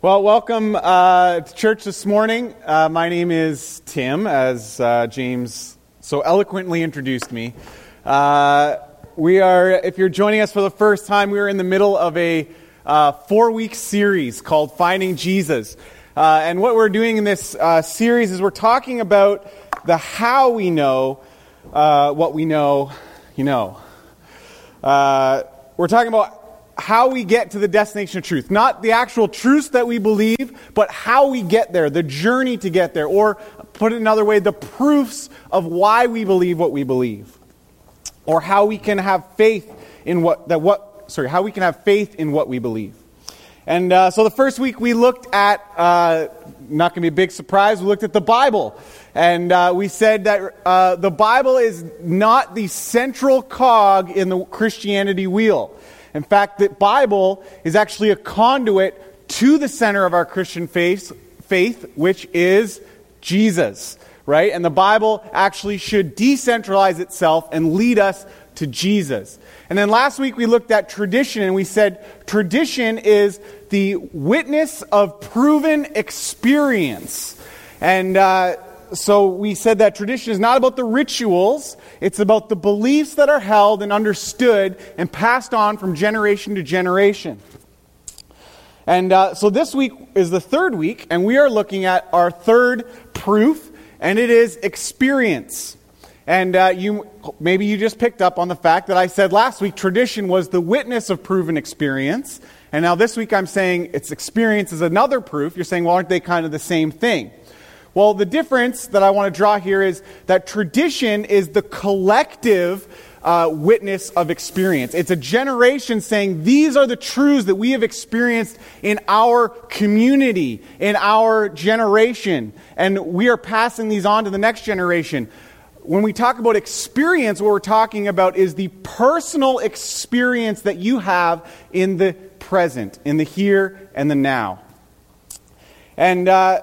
Well, welcome uh, to church this morning. Uh, my name is Tim, as uh, James so eloquently introduced me. Uh, we are, if you're joining us for the first time, we are in the middle of a uh, four week series called Finding Jesus. Uh, and what we're doing in this series is we're talking about the how we know what we know, you know. we're talking about how we get to the destination of truth. Not the actual truths that we believe, but how we get there, the journey to get there. Or, put it another way, the proofs of why we believe what we believe. Or how we can have faith in what, that what, sorry, how we can have faith in what we believe. And uh, so the first week we looked at, uh, not going to be a big surprise, we looked at the Bible. And uh, we said that uh, the Bible is not the central cog in the Christianity wheel. In fact, the Bible is actually a conduit to the center of our Christian faith, faith which is Jesus, right? And the Bible actually should decentralize itself and lead us to Jesus. And then last week we looked at tradition and we said tradition is the witness of proven experience. And uh, so we said that tradition is not about the rituals, it's about the beliefs that are held and understood and passed on from generation to generation. And uh, so this week is the third week, and we are looking at our third proof, and it is experience. And uh, you, maybe you just picked up on the fact that I said last week tradition was the witness of proven experience. And now this week I'm saying its experience is another proof. You're saying, well, aren't they kind of the same thing? Well, the difference that I want to draw here is that tradition is the collective uh, witness of experience. It's a generation saying, These are the truths that we have experienced in our community, in our generation, and we are passing these on to the next generation. When we talk about experience, what we're talking about is the personal experience that you have in the present, in the here and the now. And uh,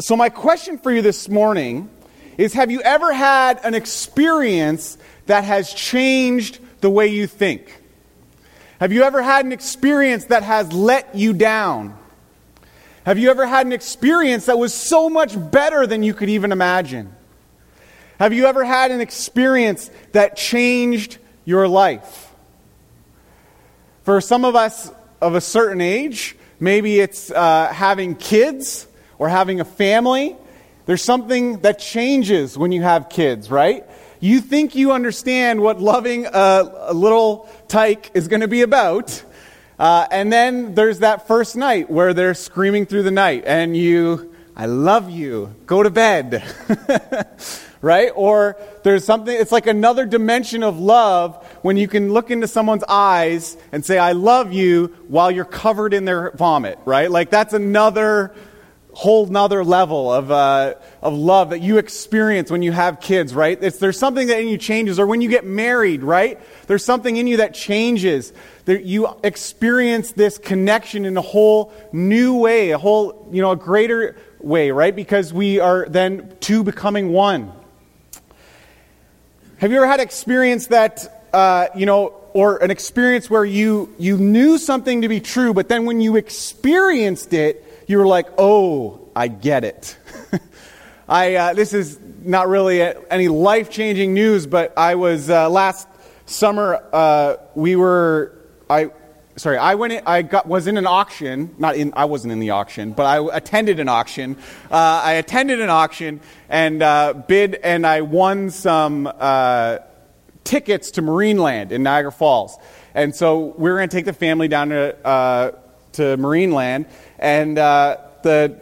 so, my question for you this morning is Have you ever had an experience that has changed the way you think? Have you ever had an experience that has let you down? Have you ever had an experience that was so much better than you could even imagine? Have you ever had an experience that changed your life? For some of us of a certain age, maybe it's uh, having kids or having a family, there's something that changes when you have kids, right? You think you understand what loving a, a little tyke is going to be about. Uh, and then there's that first night where they're screaming through the night and you, I love you, go to bed. right? Or there's something, it's like another dimension of love when you can look into someone's eyes and say, I love you while you're covered in their vomit, right? Like that's another whole nother level of, uh, of love that you experience when you have kids, right? It's, there's something that in you changes, or when you get married, right? There's something in you that changes. That you experience this connection in a whole new way, a whole, you know, a greater way, right? Because we are then two becoming one. Have you ever had experience that, uh, you know, or an experience where you, you knew something to be true, but then when you experienced it, you were like, oh, I get it. I, uh, this is not really any life changing news, but I was uh, last summer, uh, we were, I, sorry, I went in, I got, was in an auction, not in, I wasn't in the auction, but I attended an auction. Uh, I attended an auction and uh, bid, and I won some uh, tickets to Marineland in Niagara Falls. And so we were going to take the family down to, to Marineland and uh, the,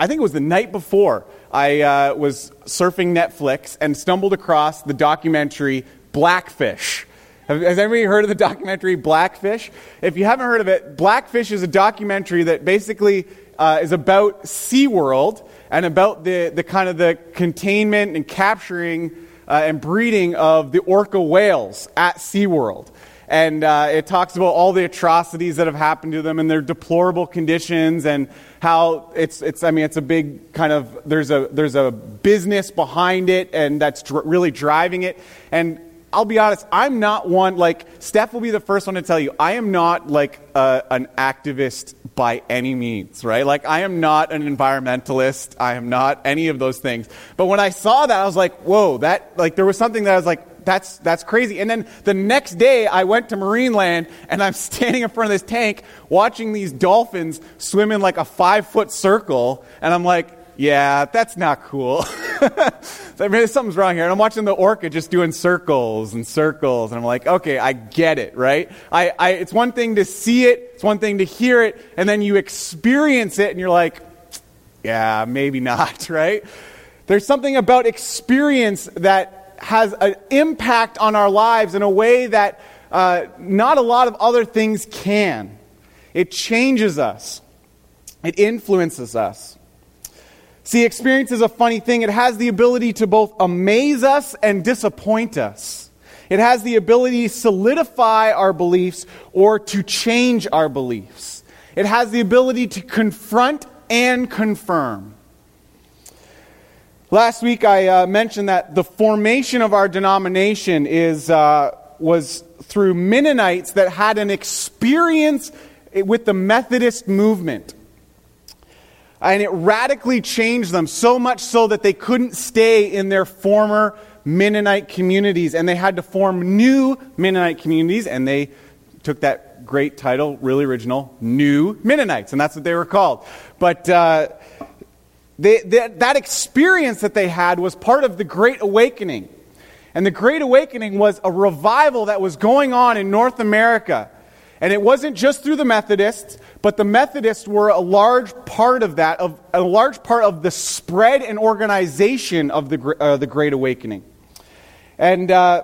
I think it was the night before, I uh, was surfing Netflix and stumbled across the documentary Blackfish. Has anybody heard of the documentary Blackfish? If you haven't heard of it, Blackfish is a documentary that basically uh, is about SeaWorld and about the, the kind of the containment and capturing uh, and breeding of the orca whales at SeaWorld and uh, it talks about all the atrocities that have happened to them and their deplorable conditions and how it's, it's I mean, it's a big kind of, there's a, there's a business behind it and that's dr- really driving it. And I'll be honest, I'm not one, like, Steph will be the first one to tell you, I am not like a, an activist by any means, right? Like, I am not an environmentalist. I am not any of those things. But when I saw that, I was like, whoa, that, like, there was something that I was like, that's, that's crazy. And then the next day, I went to Marineland and I'm standing in front of this tank watching these dolphins swim in like a five foot circle. And I'm like, yeah, that's not cool. I mean, something's wrong here. And I'm watching the orca just doing circles and circles. And I'm like, okay, I get it, right? I, I, it's one thing to see it, it's one thing to hear it, and then you experience it and you're like, yeah, maybe not, right? There's something about experience that has an impact on our lives in a way that uh, not a lot of other things can. It changes us, it influences us. See, experience is a funny thing. It has the ability to both amaze us and disappoint us. It has the ability to solidify our beliefs or to change our beliefs. It has the ability to confront and confirm. Last week I uh, mentioned that the formation of our denomination is, uh, was through Mennonites that had an experience with the Methodist movement. And it radically changed them, so much so that they couldn't stay in their former Mennonite communities and they had to form new Mennonite communities, and they took that great title, really original, New Mennonites, and that's what they were called. But uh, they, they, that experience that they had was part of the Great Awakening. And the Great Awakening was a revival that was going on in North America. And it wasn't just through the Methodists, but the Methodists were a large part of that, of, a large part of the spread and organization of the, uh, the Great Awakening. And uh,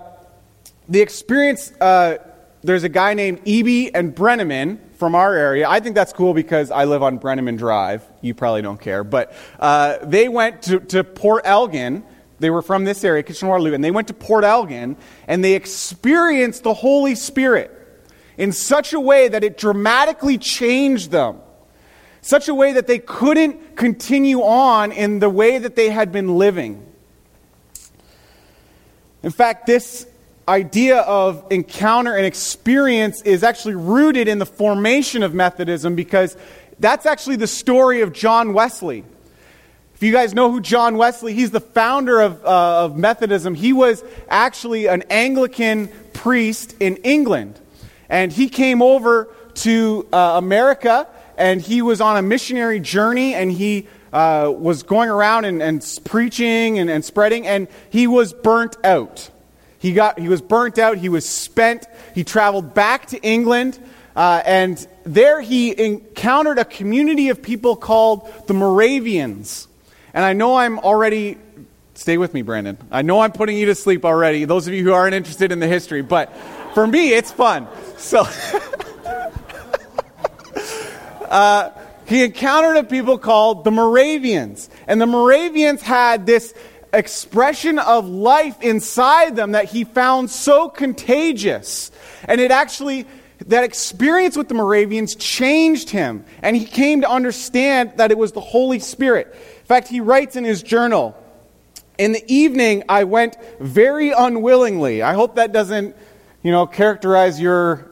the experience, uh, there's a guy named Eby and Brenneman from our area. I think that's cool because I live on Brenneman Drive. You probably don't care. But uh, they went to, to Port Elgin. They were from this area, Kitchener Waterloo, and they went to Port Elgin and they experienced the Holy Spirit in such a way that it dramatically changed them, such a way that they couldn't continue on in the way that they had been living. In fact, this idea of encounter and experience is actually rooted in the formation of Methodism because that's actually the story of John Wesley. If you guys know who John Wesley, he's the founder of, uh, of Methodism. He was actually an Anglican priest in England. And he came over to uh, America and he was on a missionary journey and he uh, was going around and, and preaching and, and, spreading and he was burnt out. He, got, he was burnt out, he was spent. He traveled back to England uh, and there he encountered a community of people called the Moravians. And I know I'm already, stay with me, Brandon. I know I'm putting you to sleep already, those of you who aren't interested in the history, but for me, it's fun. So, uh, he encountered a people called the Moravians. And the Moravians had this expression of life inside them that he found so contagious. And it actually, that experience with the Moravians changed him. And he came to understand that it was the Holy Spirit. In fact, he writes in his journal, in the evening, I went very unwillingly. I hope that doesn't you know, characterize your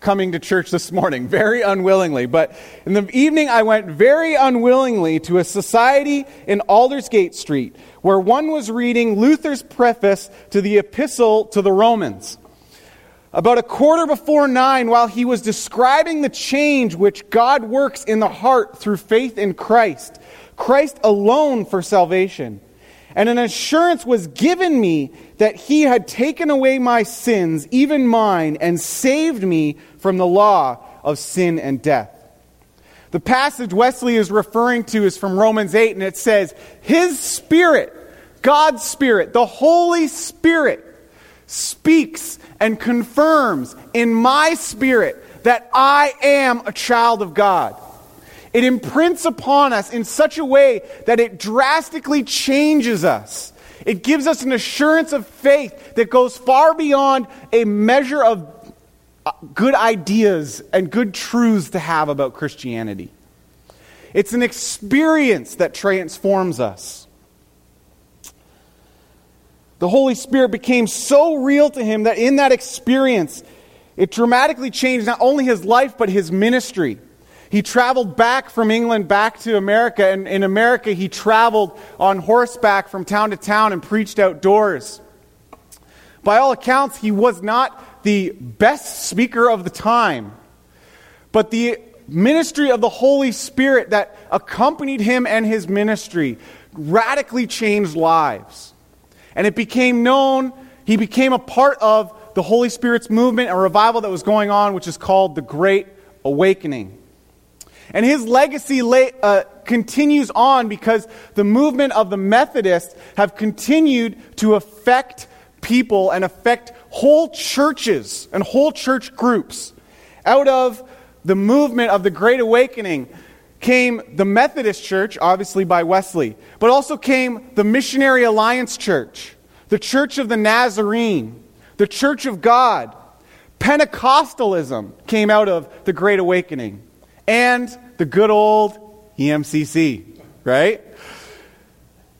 coming to church this morning very unwillingly. But in the evening, I went very unwillingly to a society in Aldersgate Street where one was reading Luther's preface to the Epistle to the Romans. About a quarter before nine, while he was describing the change which God works in the heart through faith in Christ, Christ alone for salvation. And an assurance was given me that he had taken away my sins, even mine, and saved me from the law of sin and death. The passage Wesley is referring to is from Romans 8, and it says, His Spirit, God's Spirit, the Holy Spirit, speaks and confirms in my spirit that I am a child of God. It imprints upon us in such a way that it drastically changes us. It gives us an assurance of faith that goes far beyond a measure of uh, good ideas and good truths to have about Christianity. It's an experience that transforms us. the Holy Spirit became so real to him that in that experience, it dramatically changed not only his life, but his ministry. He traveled back from England back to America, and in America, he traveled on horseback from town to town and preached outdoors. By all accounts, he was not the best speaker of the time, but the ministry of the Holy Spirit that accompanied him and his ministry radically changed lives. And it became known, he became a part of the Holy Spirit's movement, a revival that was going on, which is called the Great Awakening. And his legacy lay, uh, continues on because the movement of the Methodists have continued to affect people and affect whole churches and whole church groups. Out of the movement of the Great Awakening came the Methodist Church, obviously by Wesley, but also came the Missionary Alliance Church, the Church of the Nazarene, the Church of God. Pentecostalism came out of the Great Awakening, and the good old EMCC, right?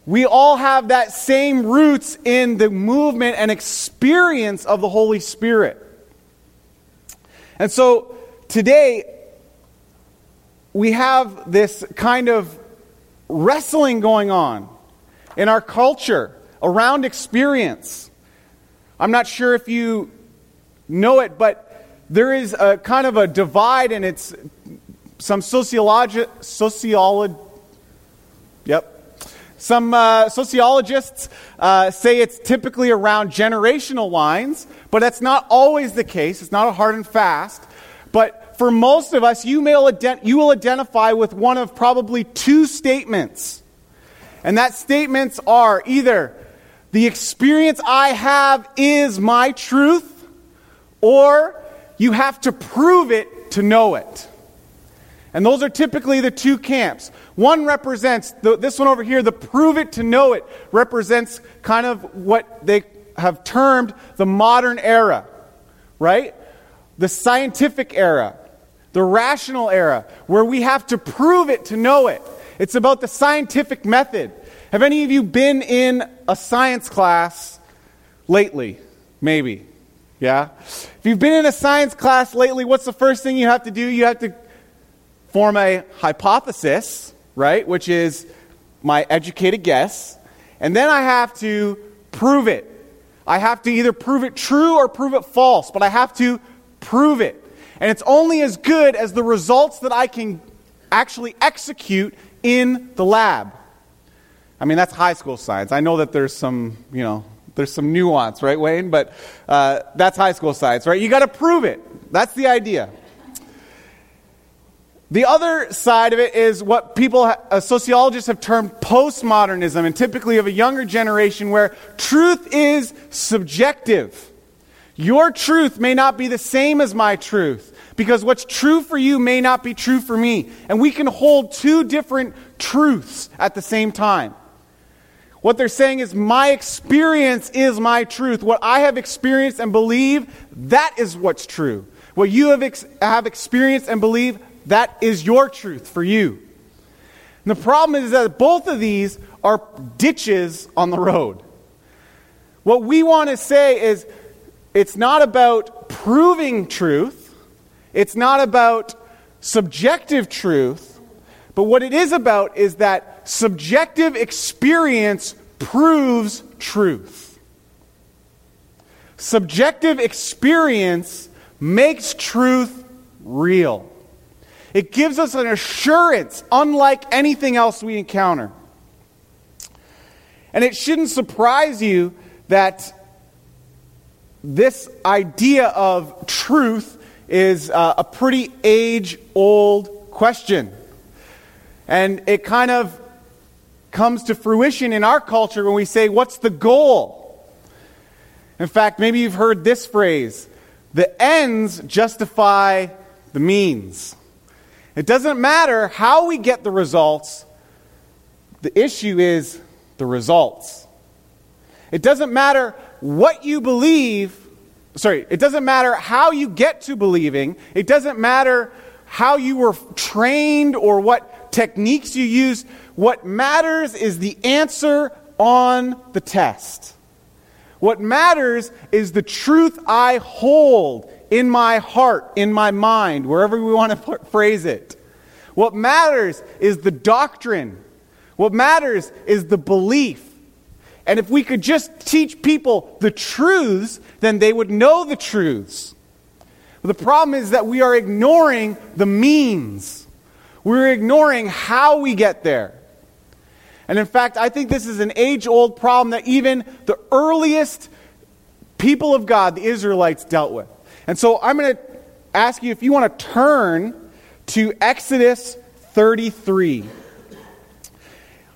We all have that same roots in the movement and experience of the Holy Spirit. And so today, we have this kind of wrestling going on in our culture around experience. I'm not sure if you know it, but there is a kind of a divide, and it's some sociologi- sociolog- yep. Some uh, sociologists uh, say it's typically around generational lines, but that's not always the case. It's not a hard and fast. But for most of us, you, may ident- you will identify with one of probably two statements. And that statements are either the experience I have is my truth, or you have to prove it to know it. And those are typically the two camps. One represents, the, this one over here, the prove it to know it, represents kind of what they have termed the modern era, right? The scientific era, the rational era, where we have to prove it to know it. It's about the scientific method. Have any of you been in a science class lately? Maybe. Yeah? If you've been in a science class lately, what's the first thing you have to do? You have to form a hypothesis, right, which is my educated guess, and then I have to prove it. I have to either prove it true or prove it false, but I have to prove it. And it's only as good as the results that I can actually execute in the lab. I mean, that's high school science. I know that there's some, you know, there's some nuance, right, Wayne? But uh, that's high school science, right? You got to prove it. That's the idea. The other side of it is what people, uh, sociologists have termed postmodernism, and typically of a younger generation where truth is subjective. Your truth may not be the same as my truth, because what's true for you may not be true for me. And we can hold two different truths at the same time. What they're saying is, my experience is my truth. What I have experienced and believe, that is what's true. What you have, ex- have experienced and believe, that is your truth for you. And the problem is that both of these are ditches on the road. What we want to say is it's not about proving truth, it's not about subjective truth, but what it is about is that subjective experience proves truth. Subjective experience makes truth real. It gives us an assurance unlike anything else we encounter. And it shouldn't surprise you that this idea of truth is uh, a pretty age old question. And it kind of comes to fruition in our culture when we say, What's the goal? In fact, maybe you've heard this phrase the ends justify the means. It doesn't matter how we get the results, the issue is the results. It doesn't matter what you believe. Sorry, it doesn't matter how you get to believing. It doesn't matter how you were trained or what techniques you use. What matters is the answer on the test. What matters is the truth I hold in my heart, in my mind, wherever we want to phrase it. What matters is the doctrine. What matters is the belief. And if we could just teach people the truths, then they would know the truths. But the problem is that we are ignoring the means. We're ignoring how we get there. And in fact, I think this is an age old problem that even the earliest people of God, the Israelites, dealt with. And so I'm going to ask you if you want to turn to Exodus 33.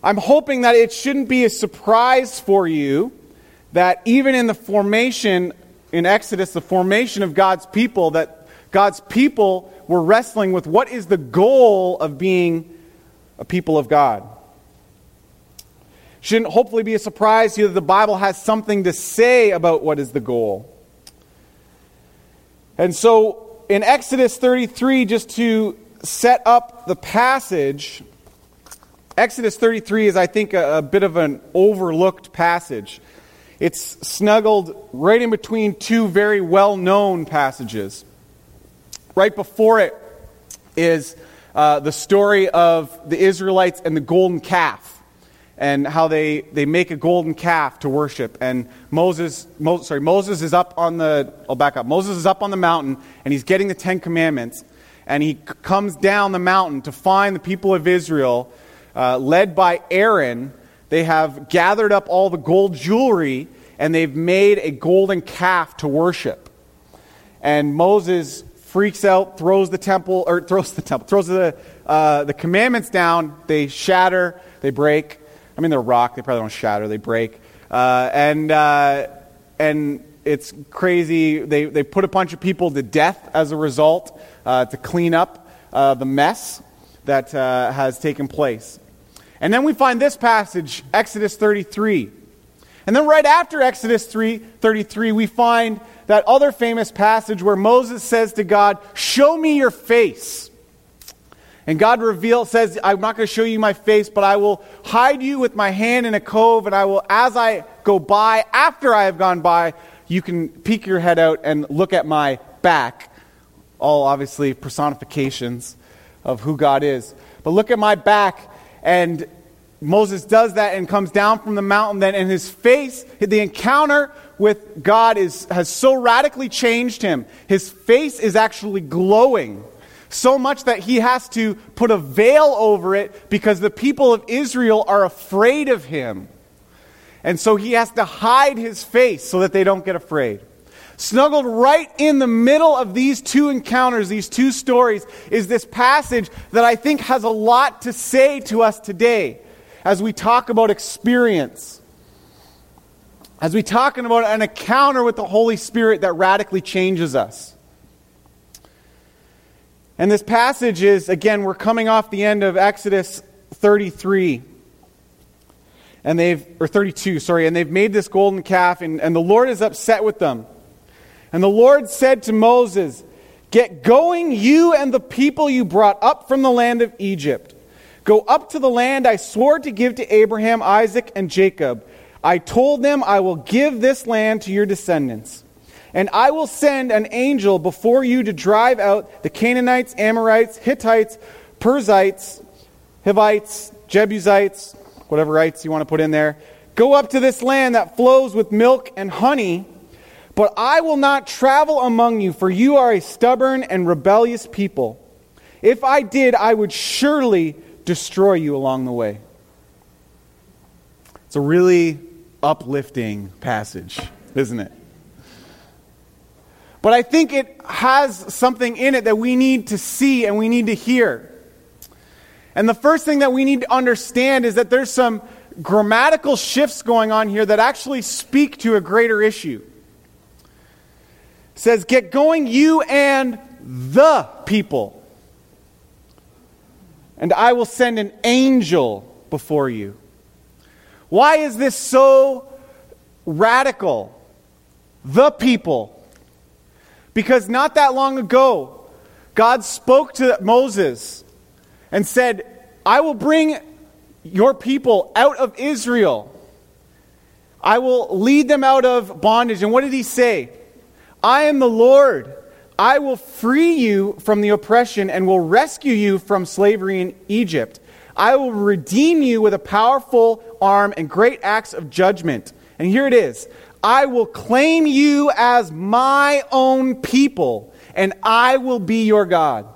I'm hoping that it shouldn't be a surprise for you that even in the formation in Exodus, the formation of God's people, that God's people were wrestling with what is the goal of being a people of God. Shouldn't hopefully be a surprise to you that the Bible has something to say about what is the goal. And so in Exodus 33, just to set up the passage, Exodus 33 is, I think, a, a, bit of an overlooked passage. It's snuggled right in between two very well known passages. Right before it is uh, the story of the Israelites and the golden calf and how they, they make a golden calf to worship. And Moses, Mo, sorry, Moses is up on the, I'll back up. Moses is up on the mountain and he's getting the Ten Commandments. And he comes down the mountain to find the people of Israel, uh, led by Aaron. They have gathered up all the gold jewelry and they've made a golden calf to worship. And Moses freaks out, throws the temple, or throws the temple, throws the, uh, the commandments down. They shatter, they break. I mean, they're rock. They probably don't shatter. They break. Uh, and, uh, and it's crazy. They, they put a bunch of people to death as a result uh, to clean up uh, the mess that uh, has taken place. And then we find this passage, Exodus 33. And then right after Exodus 3, 33, we find that other famous passage where Moses says to God, Show me your face. And God reveals, says, I'm not going to show you my face, but I will hide you with my hand in a cove, and I will, as I go by, after I have gone by, you can peek your head out and look at my back. All obviously personifications of who God is. But look at my back, and Moses does that and comes down from the mountain then, and his face, the encounter with God is, has so radically changed him. His face is actually glowing so much that he has to put a veil over it because the people of Israel are afraid of him. And so he has to hide his face so that they don't get afraid. Snuggled right in the middle of these two encounters, these two stories, is this passage that I think has a lot to say to us today as we talk about experience. As we talk about an encounter with the Holy Spirit that radically changes us. And this passage is, again, we're coming off the end of Exodus 33. And they've, or 32, sorry, and they've made this golden calf, and, and the Lord is upset with them. And the Lord said to Moses, Get going, you and the people you brought up from the land of Egypt. Go up to the land I swore to give to Abraham, Isaac, and Jacob. I told them I will give this land to your descendants. And I will send an angel before you to drive out the Canaanites, Amorites, Hittites, Perizzites, Hivites, Jebusites, whatever rights you want to put in there. Go up to this land that flows with milk and honey, but I will not travel among you, for you are a stubborn and rebellious people. If I did, I would surely destroy you along the way. It's a really uplifting passage, isn't it? But I think it has something in it that we need to see and we need to hear. And the first thing that we need to understand is that there's some grammatical shifts going on here that actually speak to a greater issue. It says, Get going, you and the people, and I will send an angel before you. Why is this so radical? The people. Because not that long ago, God spoke to Moses and said, I will bring your people out of Israel. I will lead them out of bondage. And what did he say? I am the Lord. I will free you from the oppression and will rescue you from slavery in Egypt. I will redeem you with a powerful arm and great acts of judgment. And here it is I will claim you as my own people, and I will be your God.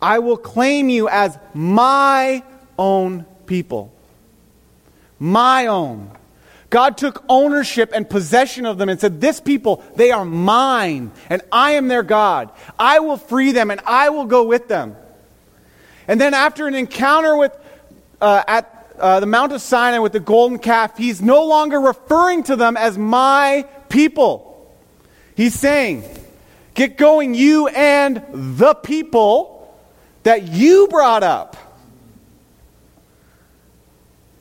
I will claim you as my own people. My own. God took ownership and possession of them and said, This people, they are mine, and I am their God. I will free them, and I will go with them. And then, after an encounter with, uh, at uh, the Mount of Sinai with the golden calf, he's no longer referring to them as my people. He's saying, Get going, you and the people that you brought up.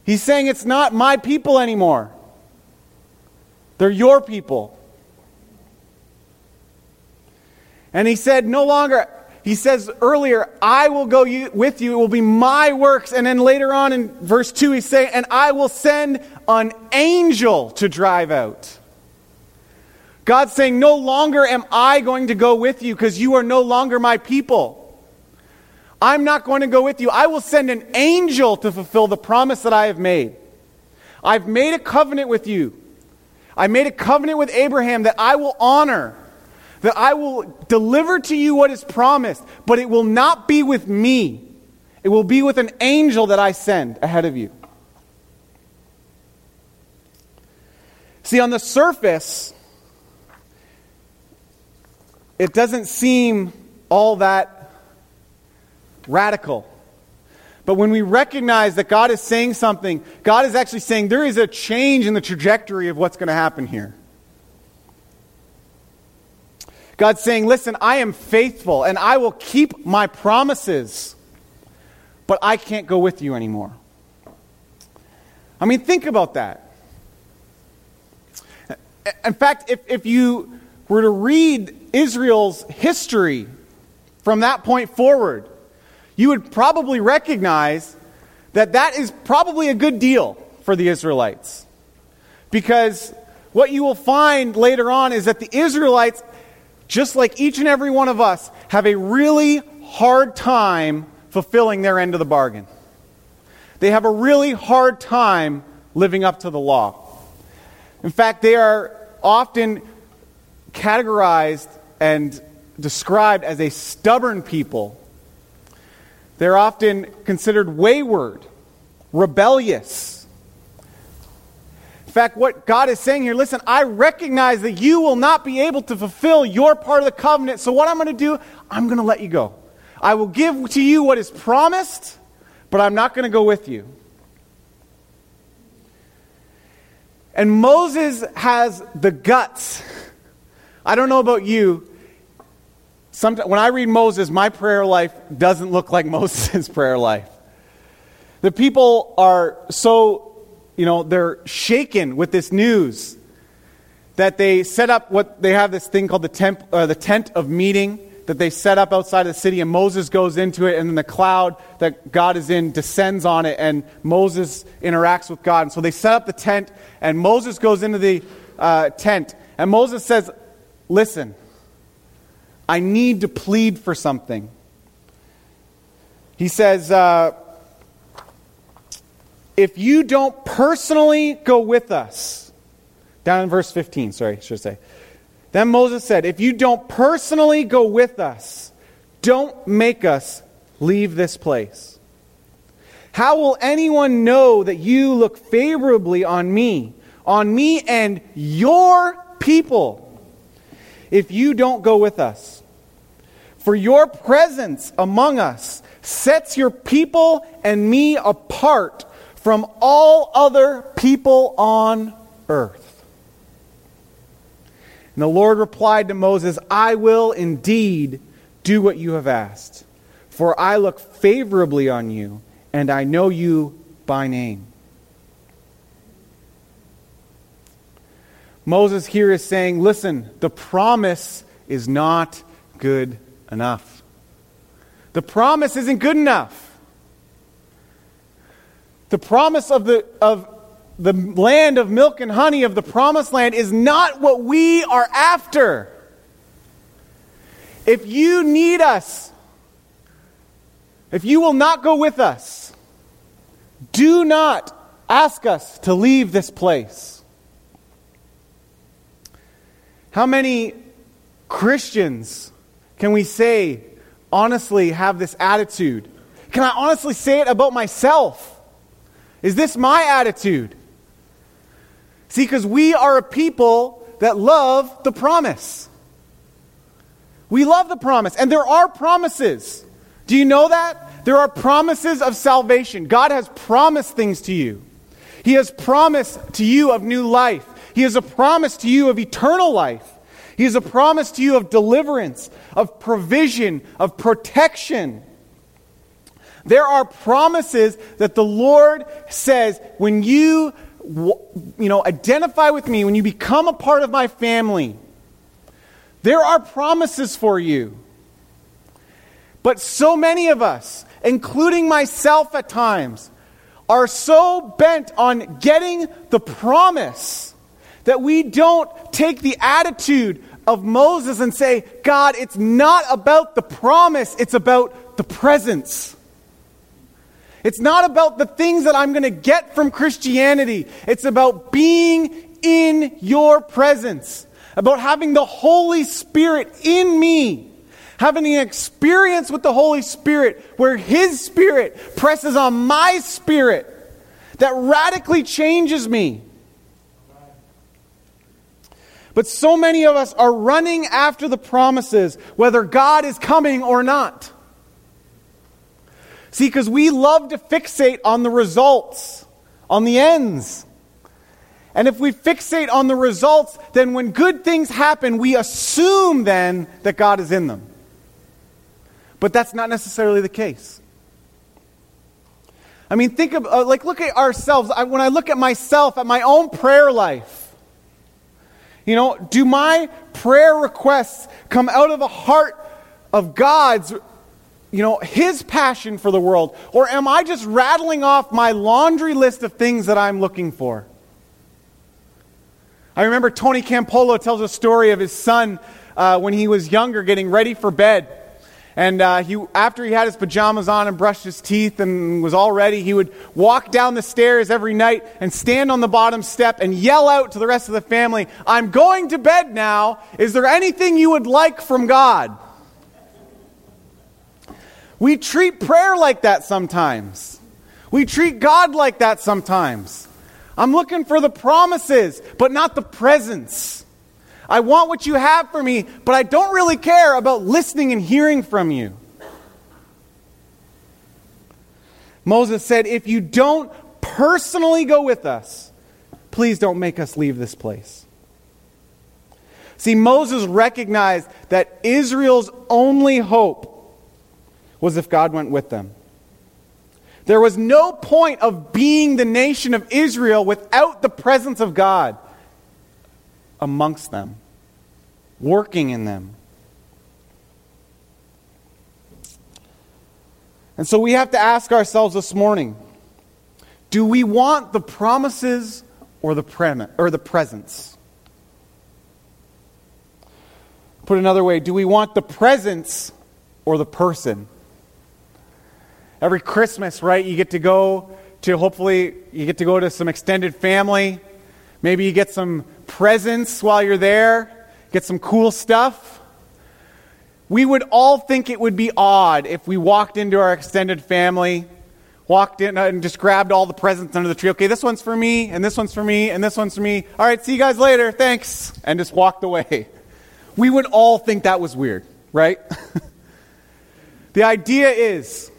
He's saying it's not my people anymore. They're your people. And he said, no longer, he says earlier, I will go you, with you. It will be my works. And then later on in verse 2, he's saying, and I will send an angel to drive out. God's saying, no longer am I going to go with you because you are no longer my people. I'm not going to go with you. I will send an angel to fulfill the promise that I have made. I've made a covenant with you. I made a covenant with Abraham that I will honor, that I will deliver to you what is promised, but it will not be with me. It will be with an angel that I send ahead of you. See, on the surface, it doesn't seem all that radical. But when we recognize that God is saying something, God is actually saying there is a change in the trajectory of what's going to happen here. God's saying, Listen, I am faithful and I will keep my promises, but I can't go with you anymore. I mean, think about that. In fact, if, if you were to read Israel's history from that point forward, you would probably recognize that that is probably a good deal for the Israelites. Because what you will find later on is that the Israelites, just like each and every one of us, have a really hard time fulfilling their end of the bargain. They have a really hard time living up to the law. In fact, they are often categorized and described as a stubborn people they're often considered wayward, rebellious. In fact, what God is saying here listen, I recognize that you will not be able to fulfill your part of the covenant. So, what I'm going to do, I'm going to let you go. I will give to you what is promised, but I'm not going to go with you. And Moses has the guts. I don't know about you, Sometimes, when I read Moses, my prayer life doesn't look like Moses' prayer life. The people are so, you know, they're shaken with this news that they set up what they have this thing called the tent, uh, the tent of meeting that they set up outside of the city, and Moses goes into it, and then the cloud that God is in descends on it, and Moses interacts with God. And so they set up the tent, and Moses goes into the uh, tent, and Moses says, Listen, I need to plead for something. He says, uh, if you don't personally go with us, down in verse 15, sorry, I should say. Then Moses said, If you don't personally go with us, don't make us leave this place. How will anyone know that you look favorably on me, on me and your people, if you don't go with us? For your presence among us sets your people and me apart from all other people on earth. And the Lord replied to Moses, I will indeed do what you have asked, for I look favorably on you, and I know you by name. Moses here is saying, Listen, the promise is not good enough. The promise isn't good enough. The promise of, the, of the land of milk and honey of the promised land is not what we are after. If you need us, if you will not go with us, do not ask us to leave this place. How many Christians can we say honestly have this attitude? Can I honestly say it about myself? Is this my attitude? See, because we are a people that love the promise. We love the promise, and there are promises. Do you know that? There are promises of salvation. God has promised things to you. He has promised to you of new life. He has a promise to you of eternal life. He has a promise to you of deliverance, of provision, of protection. There are promises that the Lord says when you you know identify with me, when you become a part of my family, there are promises for you. But so many of us, including myself at times, are so bent on getting the promise that we don't take the attitude of Moses and say, God, it's not about the promise, it's about the presence. It's not about the things that I'm going to get from Christianity. It's about being in your presence, about having the Holy Spirit in me, having an experience with the Holy Spirit where His Spirit presses on my spirit that radically changes me. But so many of us are running after the promises, whether God is coming or not. See, because we love to fixate on the results, on the ends. And if we fixate on the results, then when good things happen, we assume then that God is in them. But that's not necessarily the case. I mean, think of, uh, like, look at ourselves. I, when I look at myself, at my own prayer life, you know, do my prayer requests come out of a heart of God's you know, his passion for the world? Or am I just rattling off my laundry list of things that I'm looking for? I remember Tony Campolo tells a story of his son uh, when he was younger getting ready for bed. And uh, he, after he had his pajamas on and brushed his teeth and was all ready, he would walk down the stairs every night and stand on the bottom step and yell out to the rest of the family, I'm going to bed now. Is there anything you would like from God? We treat prayer like that sometimes. We treat God like that sometimes. I'm looking for the promises, but not the presence. I want what you have for me, but I don't really care about listening and hearing from you. Moses said, If you don't personally go with us, please don't make us leave this place. See, Moses recognized that Israel's only hope was if God went with them. There was no point of being the nation of Israel without the presence of God amongst them, working in them. And so we have to ask ourselves this morning do we want the promises or the, pre- or the presence? Put another way, do we want the presence or the person? Every Christmas, right, you get to go to hopefully you get to go to some extended family. Maybe you get some presents while you're there, get some cool stuff. We would all think it would be odd if we walked into our extended family, walked in uh, and just grabbed all the presents under the tree. Okay, this one's for me, and this one's for me, and this one's for me. All right, see you guys later. Thanks. And just walked away. We would all think that was weird, right? the idea is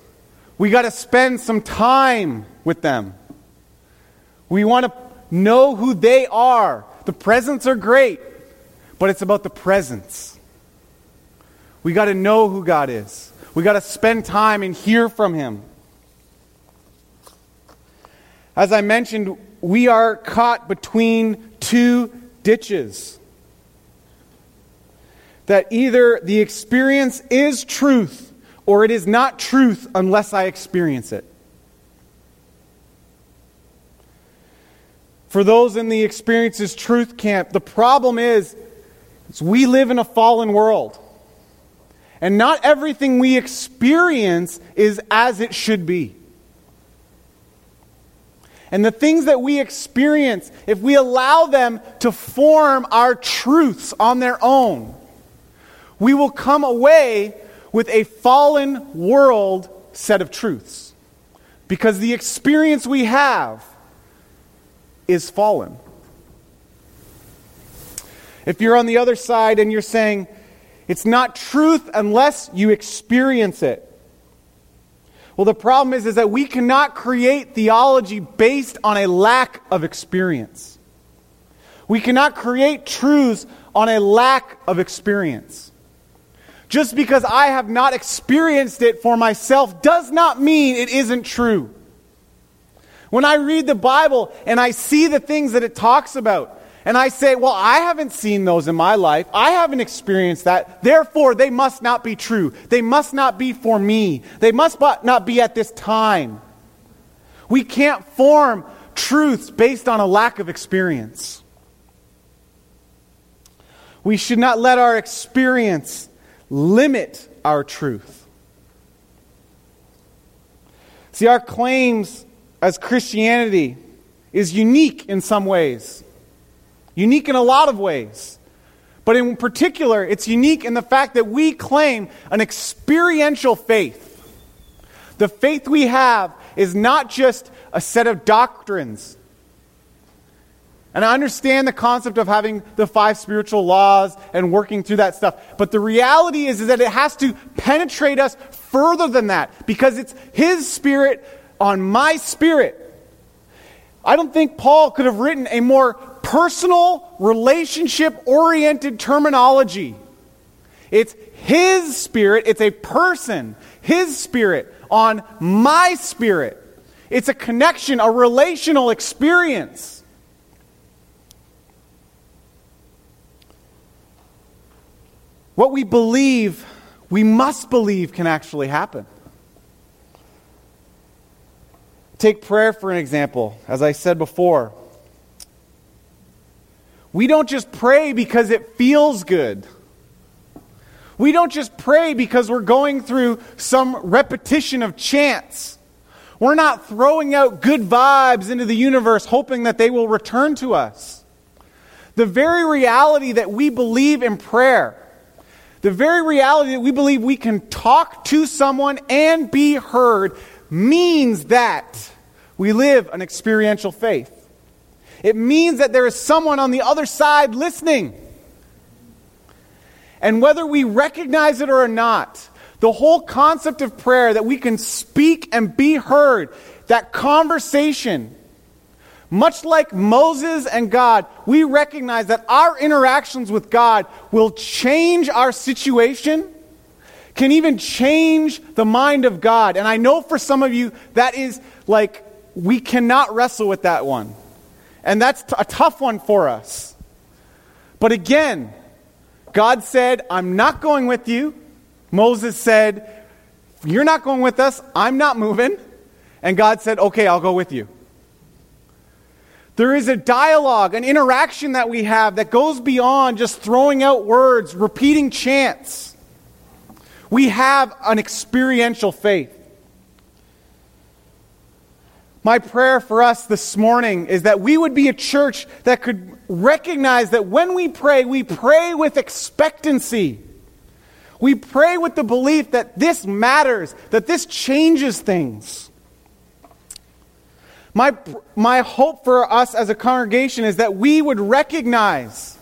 we got to spend some time with them. We want to know who they are. The presents are great, but it's about the presence. We got to know who God is. We got to spend time and hear from Him. As I mentioned, we are caught between two ditches. That either the experience is truth or it is not truth unless I experience it. for those in the experiences truth camp, the problem is, is we live in a fallen world. And not everything we experience is as it should be. And the things that we experience, if we allow them to form our truths on their own, we will come away with a fallen world set of truths. Because the experience we have is fallen. If you're on the other side and you're saying, it's not truth unless you experience it, well, the problem is, is that we cannot create theology based on a lack of experience. We cannot create truths on a lack of experience. Just because I have not experienced it for myself does not mean it isn't true. When I read the Bible and I see the things that it talks about, and I say, well, I haven't seen those in my life. I haven't experienced that. Therefore, they must not be true. They must not be for me. They must not be at this time. We can't form truths based on a lack of experience. We should not let our experience limit our truth. See, our claims as Christianity is unique in some ways. Unique in a lot of ways. But in particular, it's unique in the fact that we claim an experiential faith. The faith we have is not just a set of doctrines. And I understand the concept of having the five spiritual laws and working through that stuff. But the reality is, is that it has to penetrate us further than that because it's His Spirit on my spirit. I don't think Paul could have written a more personal, relationship oriented terminology. It's His Spirit, it's a person, His Spirit on my spirit. It's a connection, a relational experience. What we believe, we must believe can actually happen. Take prayer for an example. As I said before, we don't just pray because it feels good. We don't just pray because we're going through some repetition of chants. We're not throwing out good vibes into the universe hoping that they will return to us. The very reality that we believe in prayer, the very reality that we believe we can talk to someone and be heard, means that we live an experiential faith. It means that there is someone on the other side listening. And whether we recognize it or not, the whole concept of prayer that we can speak and be heard, that conversation, much like Moses and God, we recognize that our interactions with God will change our situation, can even change the mind of God. And I know for some of you, that is like, we cannot wrestle with that one. And that's a tough one for us. But again, God said, I'm not going with you. Moses said, You're not going with us. I'm not moving. And God said, Okay, I'll go with you. There is a dialogue, an interaction that we have that goes beyond just throwing out words, repeating chants. We have an experiential faith. My prayer for us this morning is that we would be a church that could recognize that when we pray, we pray with expectancy. We pray with the belief that this matters, that this changes things. My, my hope for us as a congregation is that we would recognize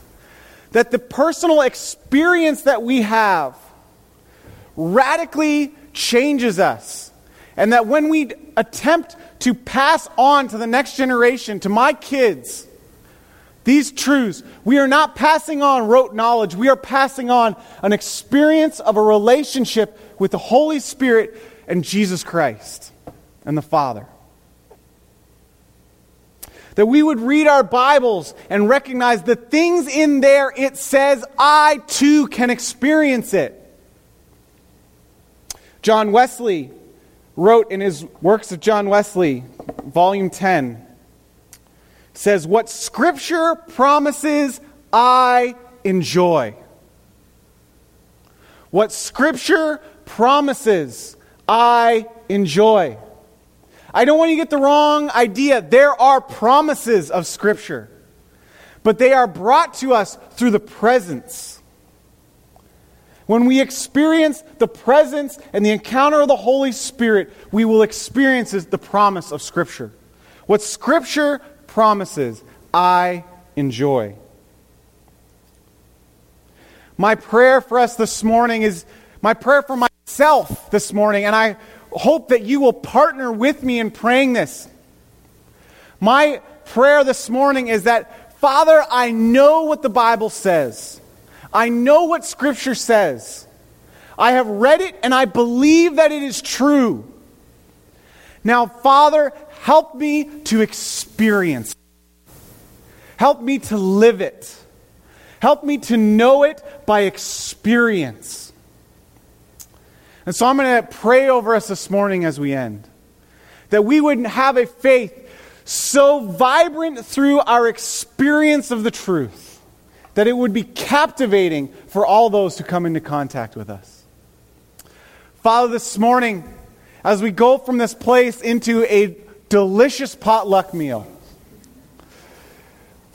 that the personal experience that we have radically changes us. And that when we attempt to pass on to the next generation, to my kids, these truths. We are not passing on rote knowledge. We are passing on an experience of a relationship with the Holy Spirit and Jesus Christ and the Father. That we would read our Bibles and recognize the things in there it says, I too can experience it. John Wesley wrote in his Works of John Wesley, Volume 10, says, What Scripture promises, I enjoy. What Scripture promises, I enjoy. I don't want you to get the wrong idea. There are promises of Scripture, but they are brought to us through the presence. When we experience the presence and the encounter of the Holy Spirit, we will experience the promise of Scripture. What Scripture promises, I enjoy. My prayer for us this morning is my prayer for myself this morning, and I hope that you will partner with me in praying this. My prayer this morning is that, Father, I know what the Bible says. I know what Scripture says. I have read it and I believe that it is true. Now, Father, help me to experience. Help me to live it. Help me to know it by experience. And so I'm going to pray over us this morning as we end that we would have a faith so vibrant through our experience of the truth that it would be captivating for all those who come into contact with us. Father, this morning, as we go from this place into a delicious potluck meal,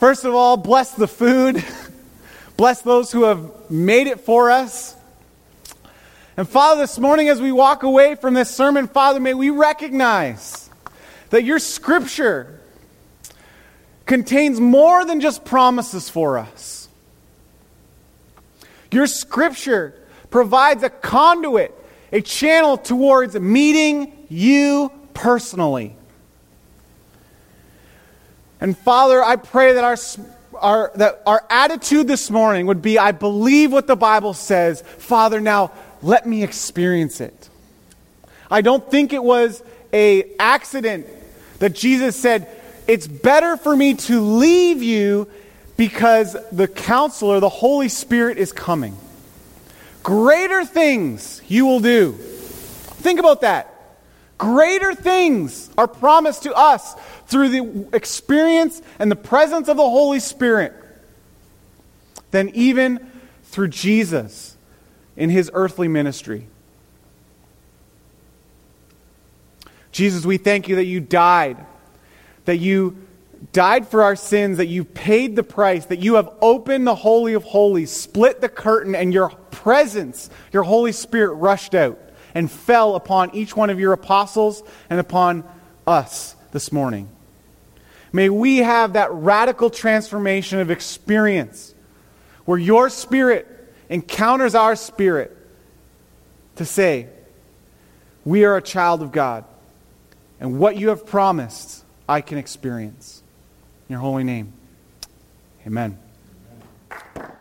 first of all, bless the food, bless those who have made it for us. And Father, this morning as we walk away from this sermon, Father, may we recognize that your scripture contains more than just promises for us. Your scripture provides a conduit, a channel towards meeting you personally. And Father, I pray that our, our, that our attitude this morning would be I believe what the Bible says. Father, now let me experience it. I don't think it was a accident that Jesus said, "It's better for me to leave you because the counselor, the Holy Spirit is coming. Greater things you will do." Think about that. Greater things are promised to us through the experience and the presence of the Holy Spirit than even through Jesus in his earthly ministry. Jesus, we thank you that you died, that you died for our sins, that you paid the price, that you have opened the Holy of Holies, split the curtain, and your presence, your Holy Spirit, rushed out and fell upon each one of your apostles and upon us this morning. May we have that radical transformation of experience where your Spirit encounters our spirit to say, We are a child of God, and what you have promised, I can experience. In your holy name, amen. amen.